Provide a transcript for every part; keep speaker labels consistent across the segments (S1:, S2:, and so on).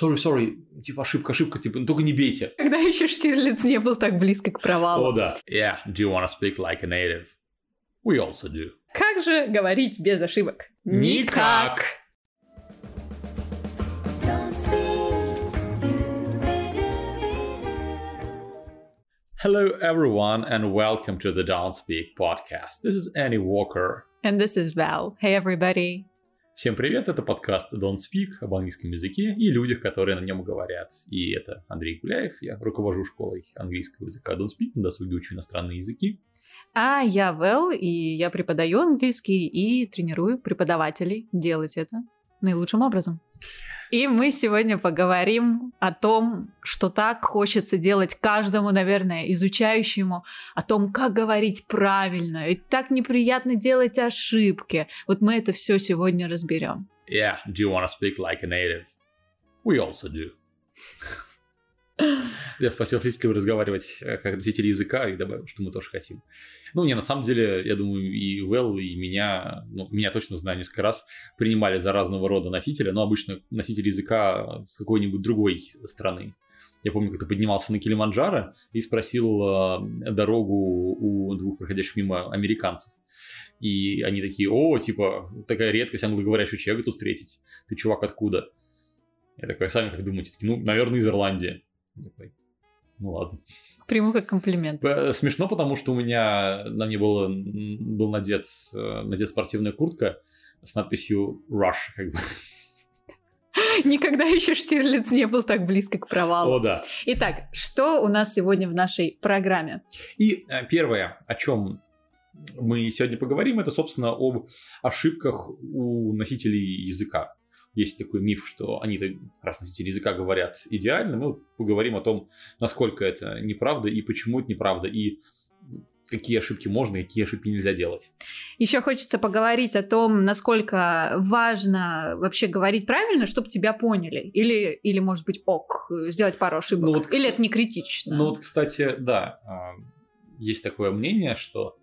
S1: sorry, sorry, типа ошибка, ошибка, типа, ну только не бейте.
S2: Когда еще Штирлиц не был так близко к провалу.
S1: О, да. Yeah, do you want to speak like a native? We also do.
S2: Как же говорить без ошибок?
S1: Никак. Hello, everyone, and welcome to the Don't Speak podcast. This is Annie Walker.
S2: And this is Val. Hey, everybody.
S1: Всем привет, это подкаст Don't Speak об английском языке и людях, которые на нем говорят. И это Андрей Гуляев, я руковожу школой английского языка Don't Speak, на досуге учу иностранные языки.
S2: А я Вэл, и я преподаю английский и тренирую преподавателей делать это наилучшим образом. И мы сегодня поговорим о том, что так хочется делать каждому, наверное, изучающему, о том, как говорить правильно. И так неприятно делать ошибки. Вот мы это все сегодня разберем.
S1: Yeah, do you want to speak like a native? We also do. Я спросил, хотите ли вы разговаривать э, как носители языка, и добавил, что мы тоже хотим. Ну, не, на самом деле, я думаю, и Вэл, и меня, ну, меня точно знаю, несколько раз принимали за разного рода носителя, но обычно носитель языка с какой-нибудь другой страны. Я помню, как-то поднимался на Килиманджаро и спросил э, дорогу у двух проходящих мимо американцев. И они такие, о, типа, такая редкость англоговорящего человека тут встретить. Ты, чувак, откуда? Я такой, сами как думаете? Ну, наверное, из Ирландии. Такой, ну ладно.
S2: Приму как комплимент.
S1: Смешно, потому что у меня на мне было, был надет, э, надет спортивная куртка с надписью Rush, как бы.
S2: Никогда еще Штирлиц не был так близко к провалу.
S1: О, да.
S2: Итак, что у нас сегодня в нашей программе?
S1: И э, первое, о чем мы сегодня поговорим, это, собственно, об ошибках у носителей языка есть такой миф, что они раз носители языка говорят идеально, мы поговорим о том, насколько это неправда и почему это неправда, и какие ошибки можно какие ошибки нельзя делать.
S2: Еще хочется поговорить о том, насколько важно вообще говорить правильно, чтобы тебя поняли. Или, или может быть, ок, сделать пару ошибок. Ну, вот, или это не критично.
S1: Ну вот, кстати, да, а, есть такое мнение, что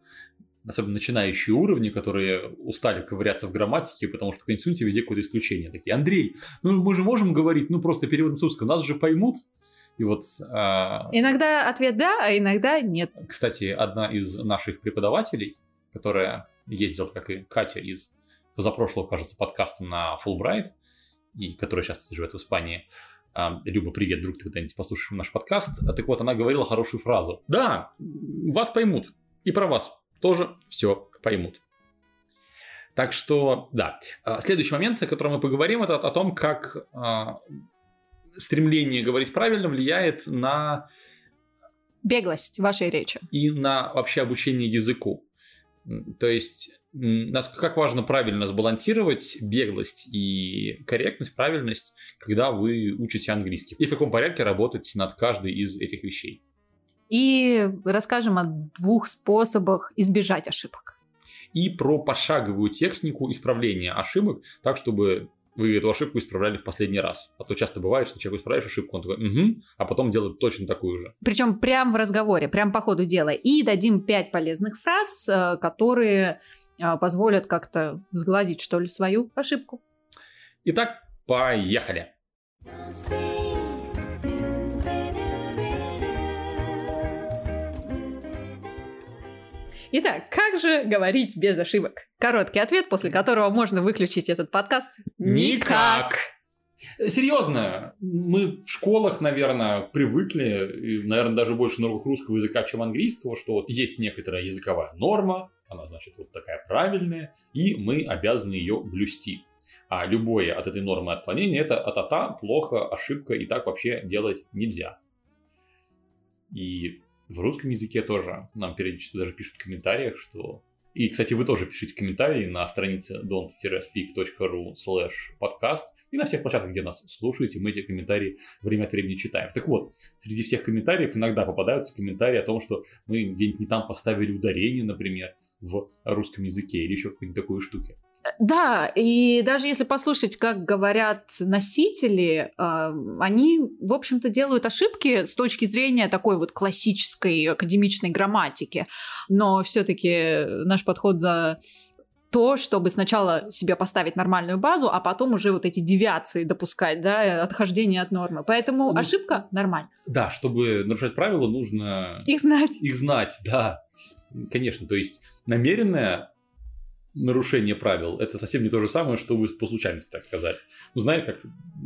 S1: особенно начинающие уровни, которые устали ковыряться в грамматике, потому что в институте везде какое-то исключение. Такие, Андрей, ну мы же можем говорить, ну просто переводом с русского, нас же поймут. И вот... А...
S2: Иногда ответ да, а иногда нет.
S1: Кстати, одна из наших преподавателей, которая ездила, как и Катя, из позапрошлого, кажется, подкаста на Fulbright, и которая сейчас живет в Испании, а, Люба, привет, друг, ты когда-нибудь послушаешь наш подкаст. Так вот, она говорила хорошую фразу. Да, вас поймут. И про вас тоже все поймут. Так что, да. А, следующий момент, о котором мы поговорим, это о том, как а, стремление говорить правильно влияет на...
S2: Беглость вашей речи.
S1: И на вообще обучение языку. То есть, как важно правильно сбалансировать беглость и корректность, правильность, когда вы учите английский. И в каком порядке работать над каждой из этих вещей
S2: и расскажем о двух способах избежать ошибок.
S1: И про пошаговую технику исправления ошибок, так чтобы вы эту ошибку исправляли в последний раз. А то часто бывает, что человек исправляешь ошибку, он такой, угу, а потом делает точно такую же.
S2: Причем прямо в разговоре, прямо по ходу дела. И дадим пять полезных фраз, э, которые э, позволят как-то сгладить, что ли, свою ошибку.
S1: Итак, поехали. Don't
S2: Итак, как же говорить без ошибок? Короткий ответ, после которого можно выключить этот подкаст.
S1: Никак. Серьезно, мы в школах, наверное, привыкли, и, наверное, даже больше на уроках русского языка, чем английского, что вот есть некоторая языковая норма, она, значит, вот такая правильная, и мы обязаны ее блюсти. А любое от этой нормы отклонение – это атата, плохо, ошибка, и так вообще делать нельзя. И в русском языке тоже нам периодически даже пишут в комментариях, что... И, кстати, вы тоже пишите комментарии на странице don't-speak.ru slash podcast и на всех площадках, где нас слушаете, мы эти комментарии время от времени читаем. Так вот, среди всех комментариев иногда попадаются комментарии о том, что мы где-нибудь не там поставили ударение, например, в русском языке или еще какой-нибудь такой штуки.
S2: Да, и даже если послушать, как говорят носители, а, они, в общем-то, делают ошибки с точки зрения такой вот классической академичной грамматики. Но все-таки наш подход за то, чтобы сначала себе поставить нормальную базу, а потом уже вот эти девиации допускать, да, отхождение от нормы. Поэтому ну, ошибка нормально.
S1: Да, чтобы нарушать правила, нужно...
S2: Их знать.
S1: Их знать, да. Конечно, то есть намеренное нарушение правил, это совсем не то же самое, что вы по случайности так сказали. Ну, знаете, как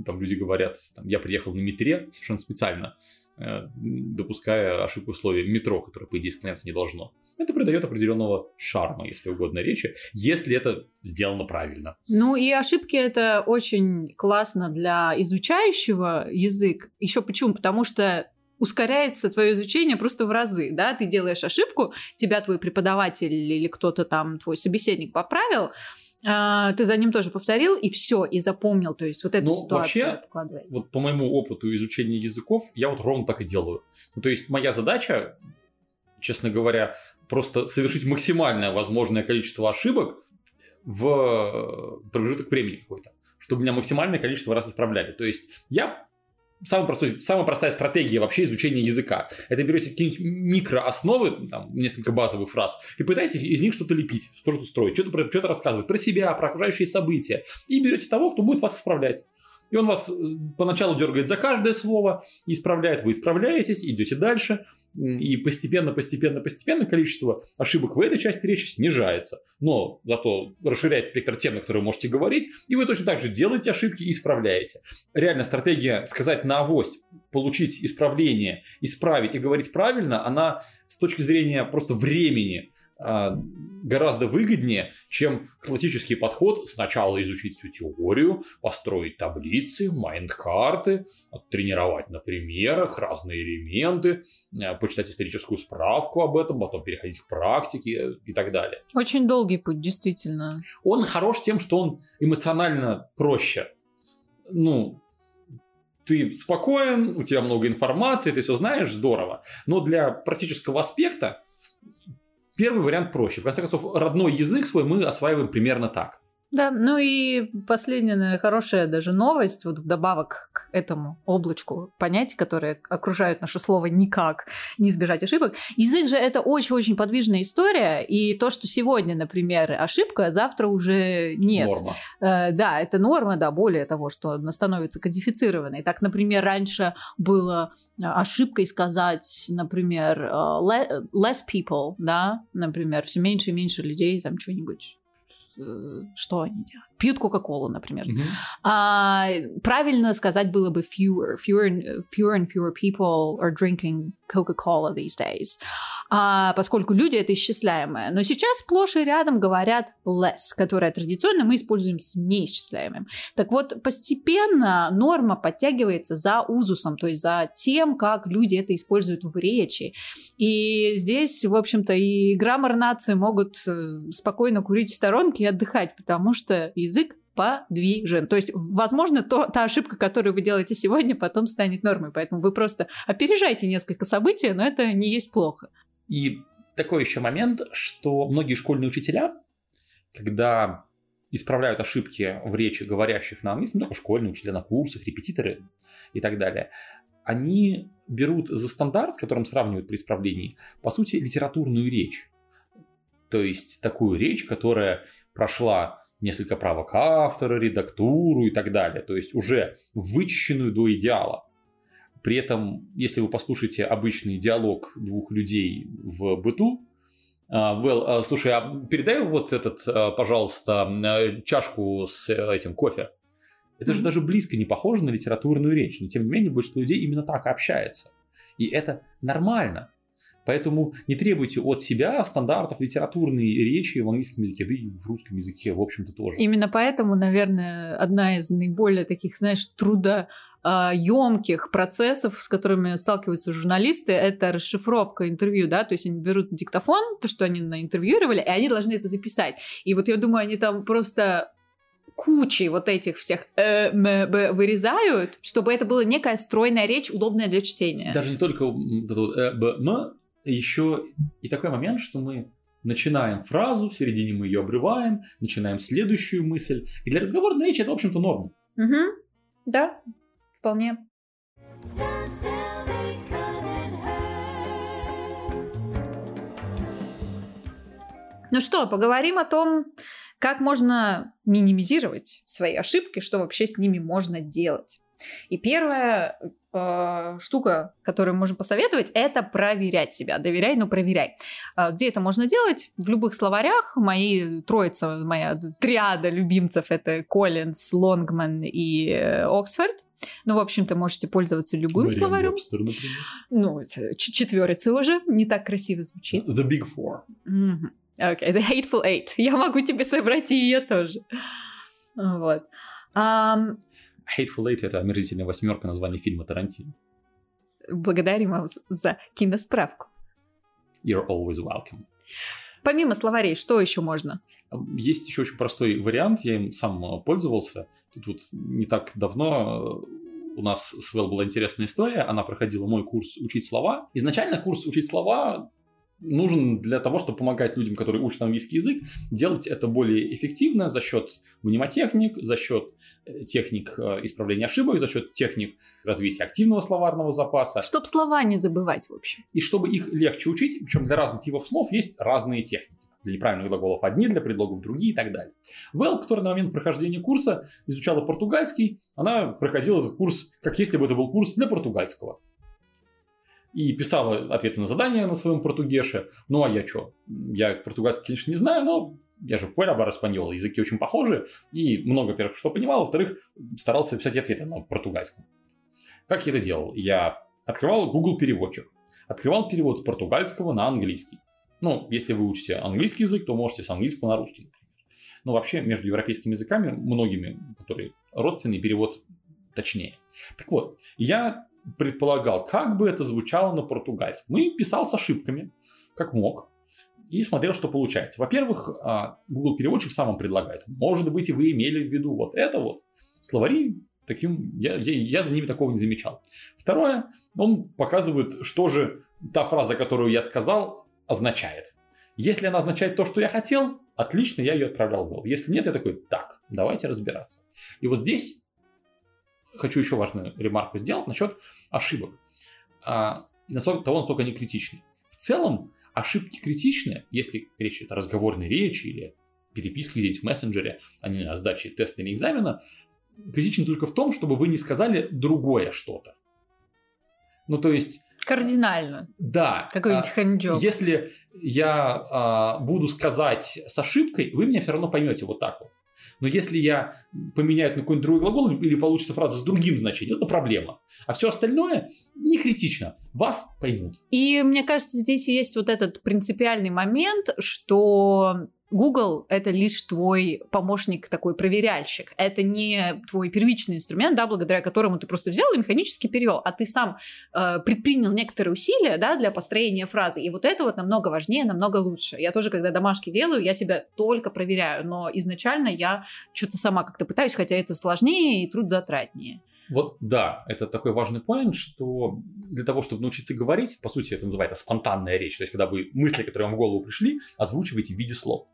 S1: там люди говорят, там, я приехал на метре совершенно специально, э, допуская ошибку условий метро, которое, по идее, склоняться не должно. Это придает определенного шарма, если угодно речи, если это сделано правильно.
S2: Ну и ошибки это очень классно для изучающего язык. Еще почему? Потому что ускоряется твое изучение просто в разы, да, ты делаешь ошибку, тебя твой преподаватель или кто-то там, твой собеседник поправил, а, ты за ним тоже повторил, и все, и запомнил. То есть вот эта ну, ситуация вообще, откладывается.
S1: Вот по моему опыту изучения языков, я вот ровно так и делаю. Ну, то есть моя задача, честно говоря, просто совершить максимальное возможное количество ошибок в промежуток времени какой-то, чтобы меня максимальное количество раз исправляли. То есть я самый простой, самая простая стратегия вообще изучения языка. Это берете какие-нибудь микроосновы, там, несколько базовых фраз, и пытаетесь из них что-то лепить, что-то строить, что-то, что-то рассказывать про себя, про окружающие события. И берете того, кто будет вас исправлять. И он вас э, поначалу дергает за каждое слово, исправляет, вы исправляетесь, идете дальше – и постепенно, постепенно, постепенно количество ошибок в этой части речи снижается. Но зато расширяет спектр тем, на которые вы можете говорить, и вы точно так же делаете ошибки и исправляете. Реально стратегия сказать на авось, получить исправление, исправить и говорить правильно, она с точки зрения просто времени гораздо выгоднее, чем классический подход сначала изучить всю теорию, построить таблицы, майнд-карты, тренировать на примерах разные элементы, а, почитать историческую справку об этом, потом переходить к практике и так далее.
S2: Очень долгий путь, действительно.
S1: Он хорош тем, что он эмоционально проще. Ну, ты спокоен, у тебя много информации, ты все знаешь, здорово. Но для практического аспекта первый вариант проще. В конце концов, родной язык свой мы осваиваем примерно так.
S2: Да, ну и последняя, наверное, хорошая даже новость, вот вдобавок к этому облачку понятий, которые окружают наше слово никак, не избежать ошибок. Язык же это очень-очень подвижная история, и то, что сегодня, например, ошибка, завтра уже нет.
S1: Норма.
S2: Э, да, это норма, да, более того, что она становится кодифицированной. Так, например, раньше было э, ошибкой сказать, например, э, less people, да, например, все меньше и меньше людей там что-нибудь что они делают? Пьют Кока-Колу, например. Mm-hmm. А, правильно сказать было бы fewer, fewer, fewer and fewer people are drinking Coca-Cola these days а, поскольку люди это исчисляемое. Но сейчас сплошь и рядом говорят less, которое традиционно мы используем с неисчисляемым. Так вот, постепенно норма подтягивается за узусом, то есть за тем, как люди это используют в речи. И здесь, в общем-то, и граммар нации могут э, спокойно курить в сторонке и отдыхать, потому что язык подвижен. То есть, возможно, то, та ошибка, которую вы делаете сегодня, потом станет нормой. Поэтому вы просто опережаете несколько событий, но это не есть плохо.
S1: И такой еще момент, что многие школьные учителя, когда исправляют ошибки в речи говорящих на английском, только школьные учителя на курсах, репетиторы и так далее, они берут за стандарт, с которым сравнивают при исправлении, по сути, литературную речь. То есть такую речь, которая прошла несколько правок автора, редактуру и так далее. То есть уже вычищенную до идеала. При этом, если вы послушаете обычный диалог двух людей в быту, well, uh, слушай, а передай вот этот, uh, пожалуйста, чашку с этим кофе. Это mm-hmm. же даже близко не похоже на литературную речь, но тем не менее большинство людей именно так общается. И это нормально. Поэтому не требуйте от себя стандартов литературной речи в английском языке, да и в русском языке, в общем-то, тоже.
S2: Именно поэтому, наверное, одна из наиболее таких, знаешь, труда емких процессов, с которыми сталкиваются журналисты, это расшифровка интервью, да, то есть они берут диктофон, то, что они наинтервьюировали, и они должны это записать. И вот я думаю, они там просто кучей вот этих всех э, м, б вырезают, чтобы это была некая стройная речь, удобная для чтения.
S1: Даже не только э, б, м, еще и такой момент, что мы начинаем фразу, в середине мы ее обрываем, начинаем следующую мысль. И для разговорной речи это, в общем-то, норма.
S2: Угу. Да, Вполне. Ну что, поговорим о том, Как можно минимизировать свои ошибки, что вообще с ними можно делать? И первая э, штука, которую мы можем посоветовать, это проверять себя. Доверяй, но проверяй. Э, где это можно делать? В любых словарях. Мои троица, моя триада любимцев это Коллинз, Лонгман и э, Оксфорд. Ну, в общем-то, можете пользоваться любым
S1: Мариан
S2: словарем.
S1: Вебстер, например.
S2: Ну, четверица уже, не так красиво звучит.
S1: The Big Four.
S2: Мгм. Окей, The Hateful Eight. Я могу тебе собрать и ее тоже. Вот. Ам,
S1: Hateful Eight — это омерзительная восьмерка название фильма Тарантино.
S2: благодарим вас за киносправку.
S1: You're always welcome.
S2: Помимо словарей, что еще можно?
S1: Есть еще очень простой вариант, я им сам э, пользовался. Тут вот не так давно э, у нас с Вэл была интересная история. Она проходила мой курс «Учить слова». Изначально курс «Учить слова» нужен для того, чтобы помогать людям, которые учат английский язык, делать это более эффективно за счет мнемотехник, за счет техник э, исправления ошибок, за счет техник развития активного словарного запаса.
S2: Чтоб слова не забывать, в общем.
S1: И чтобы их легче учить, причем для разных типов слов есть разные техники. Для неправильных глаголов одни, для предлогов другие и так далее. Вэл, которая на момент прохождения курса изучала португальский, она проходила этот курс, как если бы это был курс для португальского. И писала ответы на задания на своем португеше. Ну а я что? Я португальский, конечно, не знаю, но я же понял бар испаньола. Языки очень похожи. И много, во-первых, что понимал. Во-вторых, старался писать ответы на португальском. Как я это делал? Я открывал Google переводчик. Открывал перевод с португальского на английский. Ну, если вы учите английский язык, то можете с английского на русский. Но вообще между европейскими языками, многими, которые родственный перевод точнее. Так вот, я предполагал, как бы это звучало на португальском. И писал с ошибками, как мог. И смотрел, что получается. Во-первых, а, Google переводчик сам вам предлагает. Может быть, и вы имели в виду вот это вот. Словари таким, я, я, я за ними такого не замечал. Второе, он показывает, что же та фраза, которую я сказал, означает. Если она означает то, что я хотел, отлично, я ее отправлял в Google. Если нет, я такой, так, давайте разбираться. И вот здесь хочу еще важную ремарку сделать насчет ошибок. А, насколько, того, насколько они критичны. В целом, ошибки критичны, если речь идет о разговорной речи или переписке где-нибудь в мессенджере, а не о сдаче теста или экзамена, критичны только в том, чтобы вы не сказали другое что-то. Ну, то есть,
S2: Кардинально.
S1: да.
S2: Какой-нибудь
S1: а,
S2: хэнджоб.
S1: Если я а, буду сказать с ошибкой, вы меня все равно поймете вот так вот. Но если я поменяю на какой-нибудь другой глагол или получится фраза с другим значением, это проблема. А все остальное не критично. Вас поймут.
S2: И мне кажется, здесь есть вот этот принципиальный момент, что Google — это лишь твой помощник, такой проверяльщик. Это не твой первичный инструмент, да, благодаря которому ты просто взял и механически перевел, а ты сам э, предпринял некоторые усилия да, для построения фразы. И вот это вот намного важнее, намного лучше. Я тоже, когда домашки делаю, я себя только проверяю, но изначально я что-то сама как-то пытаюсь, хотя это сложнее и труд затратнее.
S1: Вот да, это такой важный поинт, что для того, чтобы научиться говорить, по сути, это называется спонтанная речь, то есть когда вы мысли, которые вам в голову пришли, озвучиваете в виде слов.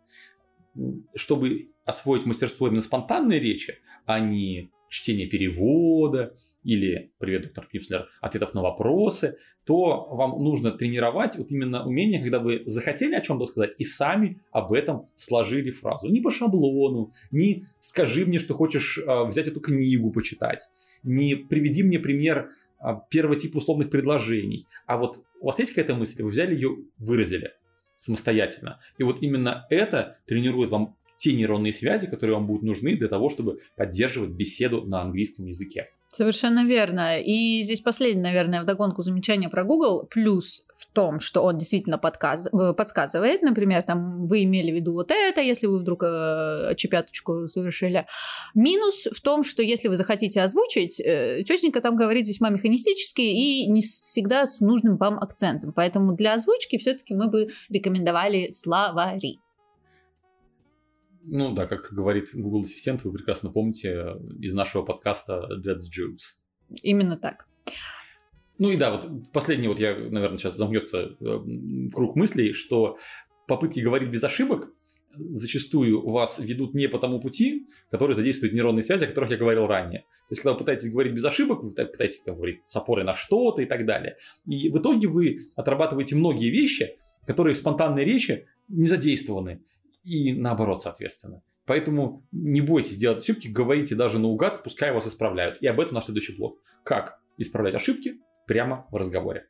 S1: Чтобы освоить мастерство именно спонтанной речи, а не чтение перевода или, привет, доктор Кипслер, ответов на вопросы, то вам нужно тренировать вот именно умение, когда вы захотели о чем-то сказать и сами об этом сложили фразу. Не по шаблону, не скажи мне, что хочешь а, взять эту книгу почитать, не приведи мне пример а, первого типа условных предложений, а вот у вас есть какая-то мысль, вы взяли ее, выразили самостоятельно. И вот именно это тренирует вам те нейронные связи, которые вам будут нужны для того, чтобы поддерживать беседу на английском языке.
S2: Совершенно верно. И здесь последнее, наверное, вдогонку замечание про Google. Плюс в том, что он действительно подказ... э, подсказывает. Например, там вы имели в виду вот это, если вы вдруг э, чепяточку совершили. Минус в том, что если вы захотите озвучить, э, тетенька там говорит весьма механистически и не всегда с нужным вам акцентом. Поэтому для озвучки все-таки мы бы рекомендовали словари.
S1: Ну да, как говорит Google Ассистент, вы прекрасно помните э, из нашего подкаста That's Jokes.
S2: Именно так.
S1: Ну и да, вот последний, вот я, наверное, сейчас замнется э, круг мыслей, что попытки говорить без ошибок зачастую вас ведут не по тому пути, который задействует нейронные связи, о которых я говорил ранее. То есть, когда вы пытаетесь говорить без ошибок, вы пытаетесь там, говорить с опорой на что-то и так далее. И в итоге вы отрабатываете многие вещи, которые в спонтанной речи не задействованы. И наоборот, соответственно. Поэтому не бойтесь делать ошибки, говорите даже наугад, пускай вас исправляют. И об этом наш следующий блог. Как исправлять ошибки прямо в разговоре.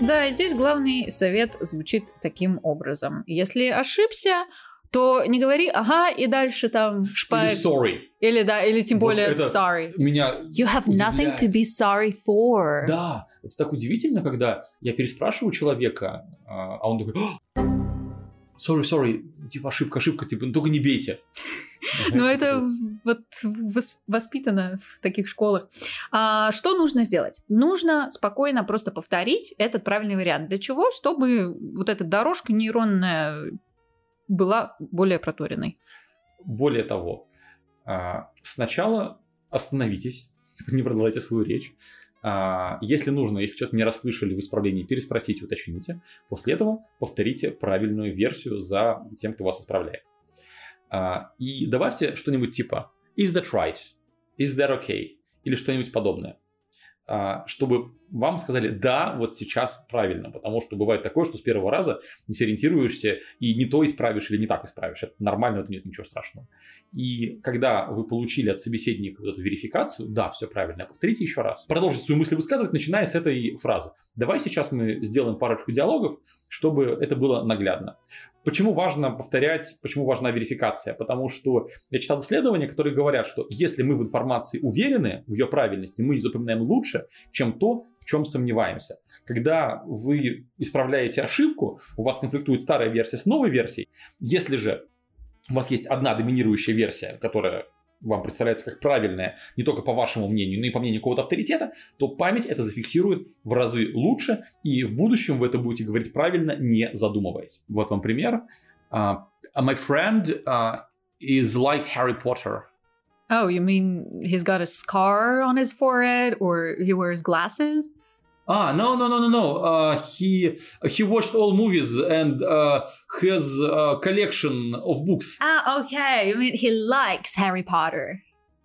S2: Да, и здесь главный совет звучит таким образом. Если ошибся, то не говори «ага» и дальше там шпай.
S1: Или sorry.
S2: Или да, или тем
S1: Вот
S2: более
S1: это
S2: sorry.
S1: Меня
S2: You have nothing to
S1: удивляет.
S2: be sorry for.
S1: Да, это так удивительно, когда я переспрашиваю человека, а а он такой, «А, sorry, sorry, типа ошибка, ошибка, типа, ну только не бейте.
S2: Ну, это
S1: вот
S2: вот вос- воспитано в таких школах. А, что нужно сделать? Нужно спокойно просто повторить этот правильный вариант. Для чего? Чтобы вот эта дорожка нейронная была более проторенной.
S1: Более того, а, сначала остановитесь, не продолжайте свою речь. А, Если нужно, если что-то не расслышали в исправлении, переспросите, уточните. После этого повторите правильную версию за тем, кто вас исправляет. А, И добавьте что-нибудь типа «Is that right?» «Is that okay?» или что-нибудь подобное. А, Чтобы вам сказали «Да, вот сейчас правильно», потому что бывает такое, что с первого раза не сориентируешься и не то исправишь или не так исправишь. Это нормально, это нет ничего страшного. И когда вы получили от собеседника вот эту верификацию, да, все правильно, повторите еще раз. Продолжите свою мысль высказывать, начиная с этой фразы. Давай сейчас мы сделаем парочку диалогов, чтобы это было наглядно. Почему важно повторять, почему важна верификация? Потому что я читал исследования, которые говорят, что если мы в информации уверены в ее правильности, мы ее запоминаем лучше, чем то, в чем сомневаемся. Когда вы исправляете ошибку, у вас конфликтует старая версия с новой версией. Если же у вас есть одна доминирующая версия, которая вам представляется как правильная, не только по вашему мнению, но и по мнению какого-то авторитета, то память это зафиксирует в разы лучше, и в будущем вы это будете говорить правильно, не задумываясь. Вот вам пример. Uh, my friend uh, is like Harry Potter.
S2: Oh, you mean he's got a scar on his forehead or he wears glasses?
S1: Ah, no, no, no, no, no. Uh, he he watched all movies and uh, has a collection of books.
S2: Ah, okay. You mean he likes Harry Potter.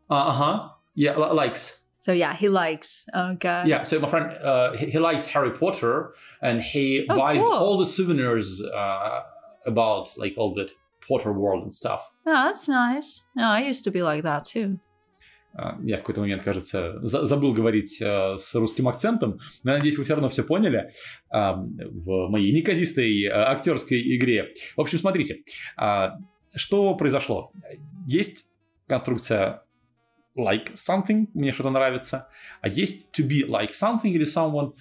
S1: Uh huh. Yeah, li- likes.
S2: So yeah, he likes. Okay.
S1: Yeah. So my friend, uh, he, he likes Harry Potter, and he
S2: Oh,
S1: buys
S2: cool.
S1: all the souvenirs uh, about like all that Potter world and stuff.
S2: Oh, that's nice. No, I used to be like that too.
S1: А, Я в какой-то момент, кажется, за- забыл говорить э, с русским акцентом, но я надеюсь, вы все равно все поняли а, в моей неказистой э, актерской игре. В общем, смотрите, а, что произошло. Есть конструкция like something, мне что-то нравится, а есть to be like something или someone.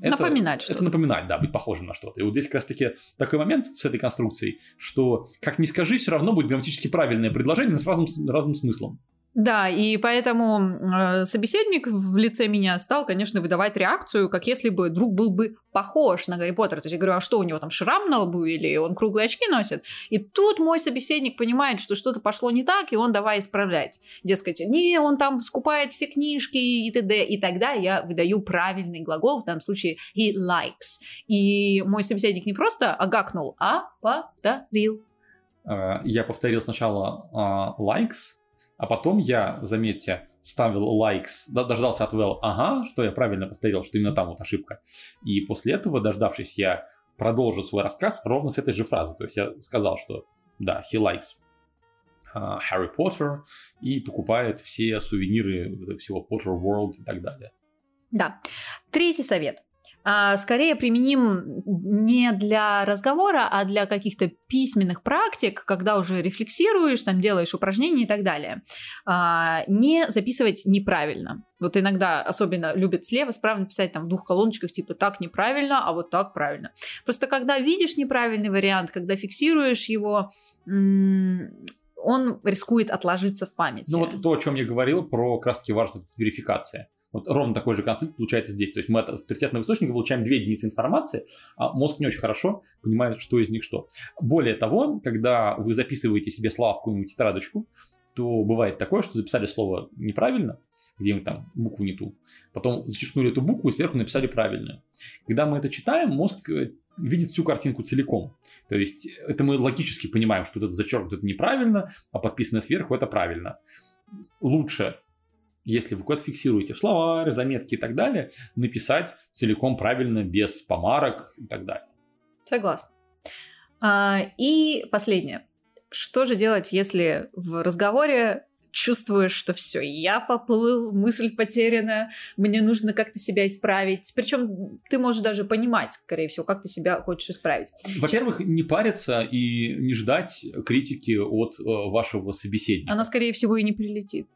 S1: Это-
S2: Напоминать
S1: Это
S2: что-то.
S1: напоминать, да, быть похожим на что-то. И вот здесь как раз-таки такой момент с этой конструкцией, что как ни скажи, все равно будет грамматически правильное предложение, но с разным, разным смыслом.
S2: Да, и поэтому э, собеседник в лице меня стал, конечно, выдавать реакцию, как если бы друг был бы похож на Гарри Поттера. То есть я говорю, а что у него там шрам на лбу или он круглые очки носит? И тут мой собеседник понимает, что что-то пошло не так, и он давай исправлять. Дескать, не, он там скупает все книжки и т.д. И тогда я выдаю правильный глагол, в данном случае he likes. И мой собеседник не просто агакнул, а повторил.
S1: Э, я повторил сначала а, likes, а потом я, заметьте, вставил likes, дождался от well, ага, что я правильно повторил, что именно там вот ошибка. И после этого, дождавшись, я продолжу свой рассказ ровно с этой же фразы. То есть я сказал, что да, he likes а, Harry Potter и покупает все сувениры всего Potter World и так далее.
S2: Да. Третий совет. А, Скорее применим не для разговора, а для каких-то письменных практик, когда уже рефлексируешь, там делаешь упражнения и так далее. А, Не записывать неправильно. Вот иногда особенно любят слева, справа написать там в двух колоночках, типа так неправильно, а вот так правильно. Просто когда видишь неправильный вариант, когда фиксируешь его, он рискует отложиться в памяти.
S1: Ну вот то, о чем я говорил, про таки важность верификация. Вот ровно такой же конфликт получается здесь. То есть мы от авторитетного источника получаем две единицы информации, а мозг не очень хорошо понимает, что из них что. Более того, когда вы записываете себе слова в какую-нибудь тетрадочку, то бывает такое, что записали слово неправильно, где-нибудь там букву не ту, потом зачеркнули эту букву и сверху написали правильно. Когда мы это читаем, мозг э, видит всю картинку целиком. То есть это мы логически понимаем, что вот это зачеркнуто это неправильно, а подписанное сверху это правильно. Лучше если вы куда-то фиксируете в словарь, заметки и так далее, написать целиком правильно, без помарок и так далее.
S2: Согласна. А, и последнее. Что же делать, если в разговоре чувствуешь, что все, я поплыл, мысль потеряна, мне нужно как-то себя исправить. Причем ты можешь даже понимать, скорее всего, как ты себя хочешь исправить.
S1: Во-первых, не париться и не ждать критики от э, вашего собеседника.
S2: Она, скорее всего, и не прилетит.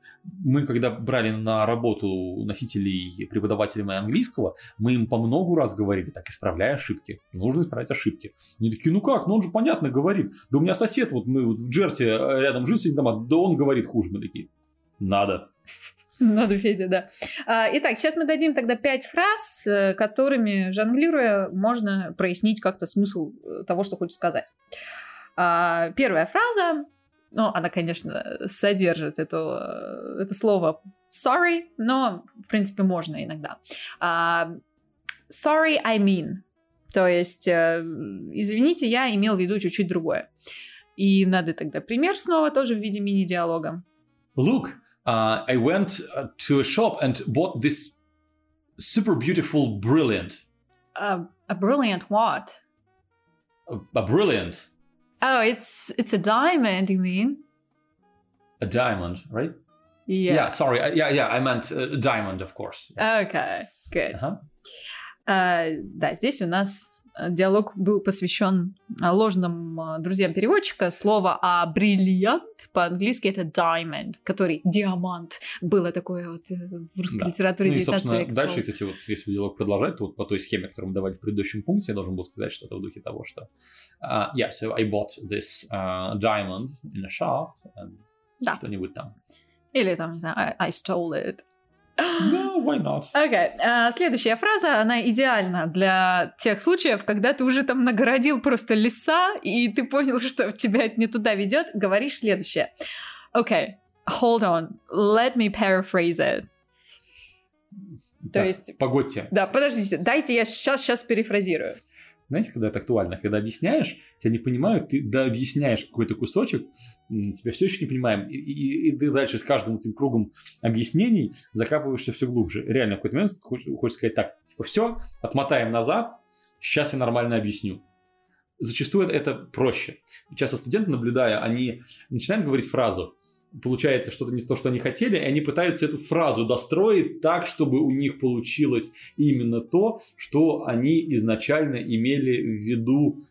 S1: Мы, когда брали на работу носителей преподавателями английского, мы им по много раз говорили, так, исправляй ошибки. Нужно исправлять ошибки. Они такие, ну как, ну он же понятно говорит. Да у меня сосед, вот мы в Джерси э, рядом жил дома, да он говорит хуже. Мы такие, надо.
S2: Надо, Федя, да. А, итак, сейчас мы дадим тогда пять фраз, э, которыми, жонглируя, можно прояснить как-то смысл э, того, что хочет сказать. А, первая фраза, ну, она, конечно, содержит это, э, это слово sorry, но, в принципе, можно иногда. А, sorry, I mean. То есть, извините, я имел в виду чуть-чуть другое. И надо тогда пример снова тоже в виде мини-диалога.
S1: Look, uh, I went uh, to a shop and bought this super beautiful brilliant.
S2: Uh, a brilliant what?
S1: A, a, brilliant.
S2: Oh, it's it's a diamond. You mean?
S1: A diamond, right?
S2: Yeah.
S1: Yeah. Sorry. Uh, yeah, yeah. I meant a diamond, of course.
S2: Okay. Good. Uh-huh. Uh, да, здесь у нас диалог был посвящен ложным друзьям переводчика. Слово а бриллиант по-английски это diamond, который диамант. Было такое вот в русской да. литературе
S1: ну, и, собственно, дальше, если, вот, если диалог продолжать, то вот по той схеме, которую мы давали в предыдущем пункте, я должен был сказать что-то в духе того, что uh, yeah, so I bought this uh, diamond in a shop, and да. что-нибудь там.
S2: Или там, не знаю, I, I stole it.
S1: No, why not?
S2: Okay. Uh, следующая фраза, она идеальна для тех случаев, когда ты уже там нагородил просто леса, и ты понял, что тебя это не туда ведет. Говоришь следующее. Okay, hold on, let me paraphrase it.
S1: То есть... Погодьте.
S2: Да, подождите, дайте я сейчас, сейчас перефразирую.
S1: Знаете, когда это актуально? Когда объясняешь, тебя не понимают, ты да объясняешь какой-то кусочек, тебя все еще не понимаем, и, и, и ты дальше с каждым этим кругом объяснений закапываешься все глубже. Реально, в какой-то момент хочешь, хочешь сказать так, типа, все, отмотаем назад, сейчас я нормально объясню. Зачастую это проще. Часто студенты, наблюдая, они начинают говорить фразу, получается что-то не то, что они хотели, и они пытаются эту фразу достроить так, чтобы у них получилось именно то, что они изначально имели в виду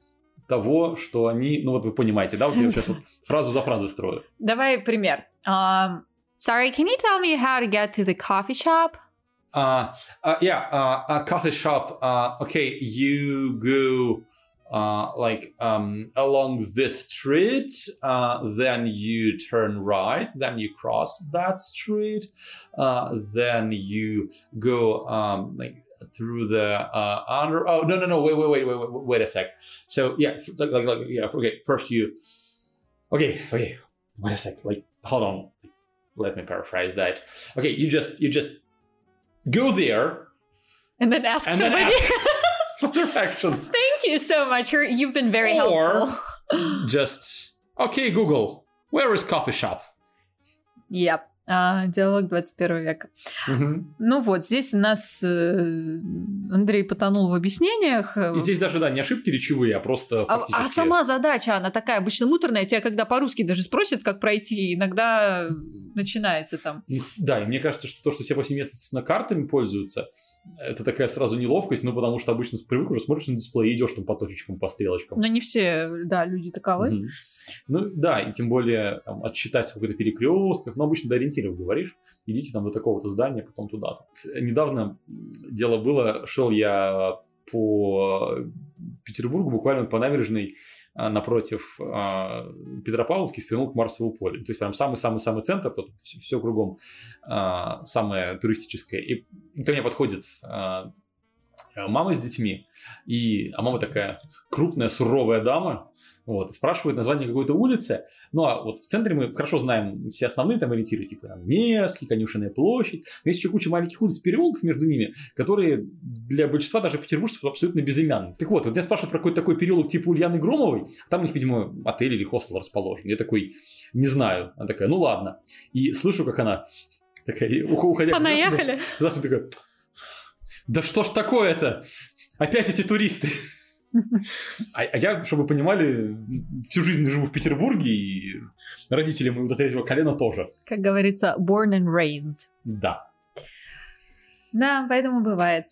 S1: того, что они, ну вот вы понимаете, да, вот я сейчас вот фразу за фразой строю.
S2: Давай пример. Um, sorry, can you tell me how to get to the coffee shop?
S1: Uh, uh yeah, uh, a coffee shop. Uh, okay, you go uh, like um, along this street, uh, then you turn right, then you cross that street, uh, then you go um, like through the uh, under. Oh no no no wait wait wait wait wait, wait a sec. So yeah like, like, like yeah okay first you okay okay wait a sec like hold on let me paraphrase that. Okay you just you just go there
S2: and then ask and somebody. Then ask-
S1: directions.
S2: You so much. you you've been very
S1: or
S2: helpful.
S1: just, okay, Google, where is coffee shop?
S2: Yep. А, диалог 21 века.
S1: Угу.
S2: Ну вот, здесь у нас э, Андрей потонул в объяснениях.
S1: И здесь даже, да, не ошибки речевые, а просто
S2: а, фактически... а сама задача, она такая обычно муторная. Тебя когда по-русски даже спросят, как пройти, иногда начинается там.
S1: Да, и мне кажется, что то, что все повсеместно картами пользуются, это такая сразу неловкость, ну, потому что обычно привык уже смотришь на дисплей и идешь там по точечкам, по стрелочкам.
S2: Но не все, да, люди таковы.
S1: Mm-hmm. Ну, да, и тем более там, отчитать в какой-то перекрестках, но обычно до ориентиров говоришь, идите там до такого-то здания, потом туда. Недавно дело было, шел я по Петербургу, буквально по набережной, а, напротив а, Петропавловки свернул к Марсовому полю. То есть прям самый-самый-самый центр, тут все, все кругом самое туристическое. И ко мне подходит мама с детьми, и, а мама такая крупная, суровая дама, вот, спрашивают название какой-то улицы. Ну, а вот в центре мы хорошо знаем все основные там ориентиры, типа там, Невский, Конюшенная площадь. Но есть еще куча маленьких улиц, переулков между ними, которые для большинства даже петербуржцев абсолютно безымянны. Так вот, вот я спрашиваю про какой-то такой переулок типа Ульяны Громовой, там у них, видимо, отель или хостел расположен. Я такой, не знаю. Она такая, ну ладно. И слышу, как она Такая, уходя...
S2: Понаехали.
S1: Завтра такая, да что ж такое-то? Опять эти туристы. А, а я, чтобы вы понимали, всю жизнь живу в Петербурге, и родители моего до третьего колена тоже.
S2: Как говорится, born and raised.
S1: Да.
S2: Да, поэтому бывает.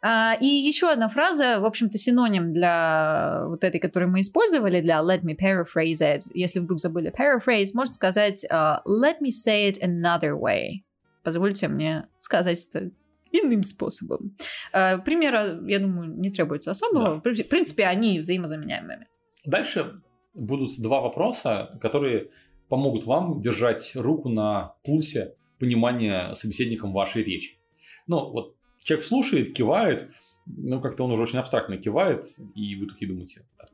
S2: А, и еще одна фраза, в общем-то, синоним для вот этой, которую мы использовали, для let me paraphrase it. Если вдруг забыли paraphrase, можно сказать uh, let me say it another way. Позвольте мне сказать это иным способом. Uh, примера, я думаю, не требуется особого. Да. В принципе, они взаимозаменяемыми.
S1: Дальше будут два вопроса, которые помогут вам держать руку на пульсе понимания собеседником вашей речи. Ну, вот человек слушает, кивает, ну, как-то он уже очень абстрактно кивает, и вы такие думаете, «А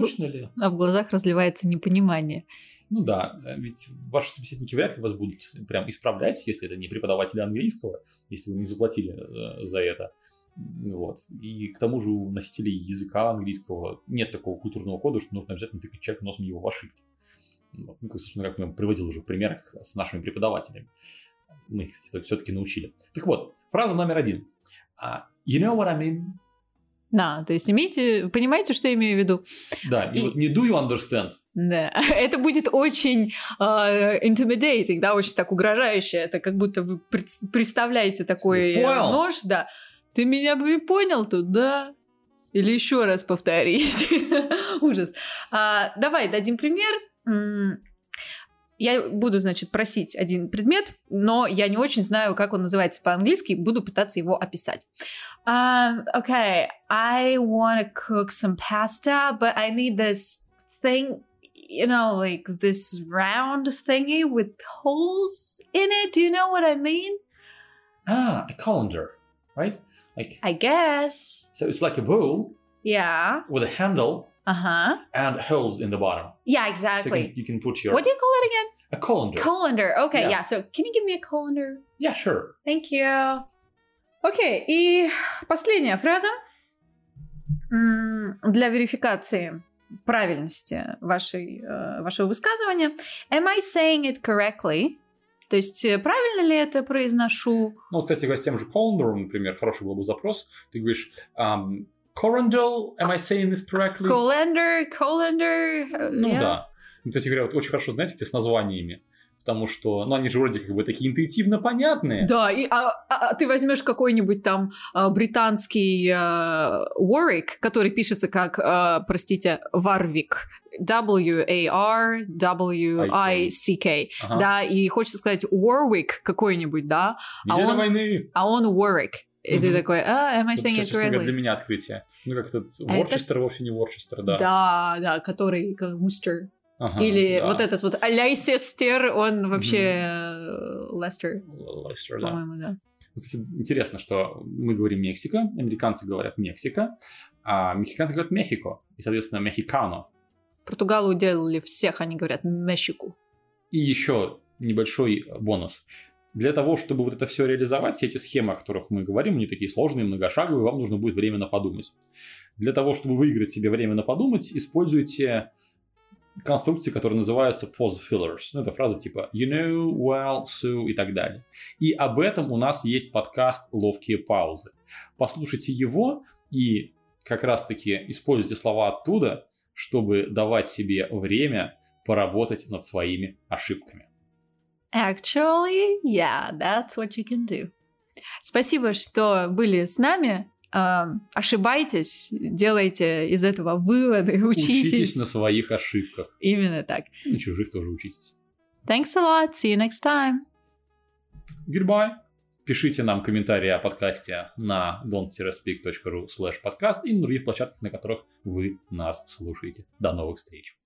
S1: точно ли?
S2: А в глазах разливается непонимание.
S1: Ну да, ведь ваши собеседники вряд ли вас будут прям исправлять, если это не преподаватели английского, если вы не заплатили э, за это. Вот. И к тому же у носителей языка английского нет такого культурного кода, что нужно обязательно тыкать человека носом его в ошибки. Ну, собственно, как я приводил уже в примерах с нашими преподавателями. Мы их все-таки научили. Так вот, фраза номер один. Uh, you know what I mean?
S2: Да, то есть имейте, понимаете, что я имею в виду?
S1: Да, и, и вот не do you understand?
S2: Да, это будет очень uh, intimidating, да, очень так угрожающе. Это как будто вы представляете такой
S1: Понял?
S2: нож, да. Ты меня бы понял тут, да? Или еще раз повторить. Ужас. А, давай дадим пример. Я буду, значит, просить один предмет, но я не очень знаю, как он называется по-английски, буду пытаться его описать. Um, okay, I want to cook some pasta, but I need this thing, you know, like this round thingy with holes in it. Do you know what I mean?
S1: Ah, a colander, right? Like
S2: I guess.
S1: So it's like a bowl.
S2: Yeah.
S1: With a handle
S2: uh huh.
S1: And holes in the bottom.
S2: Yeah, exactly.
S1: So you, can, you can put your.
S2: What do you call it again?
S1: A colander.
S2: Colander. Okay, yeah. yeah. So can you give me a colander?
S1: Yeah, sure.
S2: Thank you. Окей, и последняя фраза для верификации правильности вашей, вашего высказывания. Am I saying it correctly? То есть правильно ли это произношу?
S1: Ну, кстати с тем же colander, например, хороший был бы запрос. Ты говоришь um, Corandel, am I saying this correctly?
S2: Colander, Colander.
S1: Ну yeah. да. Кстати говоря, вот очень хорошо знаете с названиями. Потому что, ну, они же вроде как бы такие интуитивно понятные.
S2: Да, и, а, а, а ты возьмешь какой-нибудь там а, британский а, Warwick, который пишется как, а, простите, Варвик. W-A-R-W-I-C-K. Ага. Да, и хочется сказать Warwick какой-нибудь, да?
S1: а он, войны.
S2: А он Warwick. И ты такой, а, am I saying it correctly?
S1: для меня открытие. Ну, как этот Ворчестер вовсе не Ворчестер, да.
S2: Да, да, который как Мустер. Или вот этот вот Лейсестер, он вообще Лестер.
S1: Лестер, да. По-моему, да. Кстати, интересно, что мы говорим Мексика, американцы говорят Мексика, а мексиканцы говорят Мехико, и, соответственно, Мехикано.
S2: Португалы уделали всех, они говорят Мехику.
S1: И еще небольшой бонус. Для того, чтобы вот это все реализовать, все эти схемы, о которых мы говорим, они такие сложные, многошаговые, вам нужно будет временно подумать. Для того, чтобы выиграть себе время на подумать, используйте конструкции, которые называются pause fillers. Ну, это фраза типа you know, well, so и так далее. И об этом у нас есть подкаст «Ловкие паузы». Послушайте его и как раз-таки используйте слова оттуда, чтобы давать себе время поработать над своими ошибками.
S2: Actually, yeah, that's what you can do. Спасибо, что были с нами. Ошибайтесь, делайте из этого выводы, учитесь.
S1: Учитесь на своих ошибках.
S2: Именно так.
S1: И на чужих тоже учитесь.
S2: Thanks a lot. See you next time.
S1: Goodbye. Пишите нам комментарии о подкасте на don't-speak.ru slash podcast и на других площадках, на которых вы нас слушаете. До новых встреч.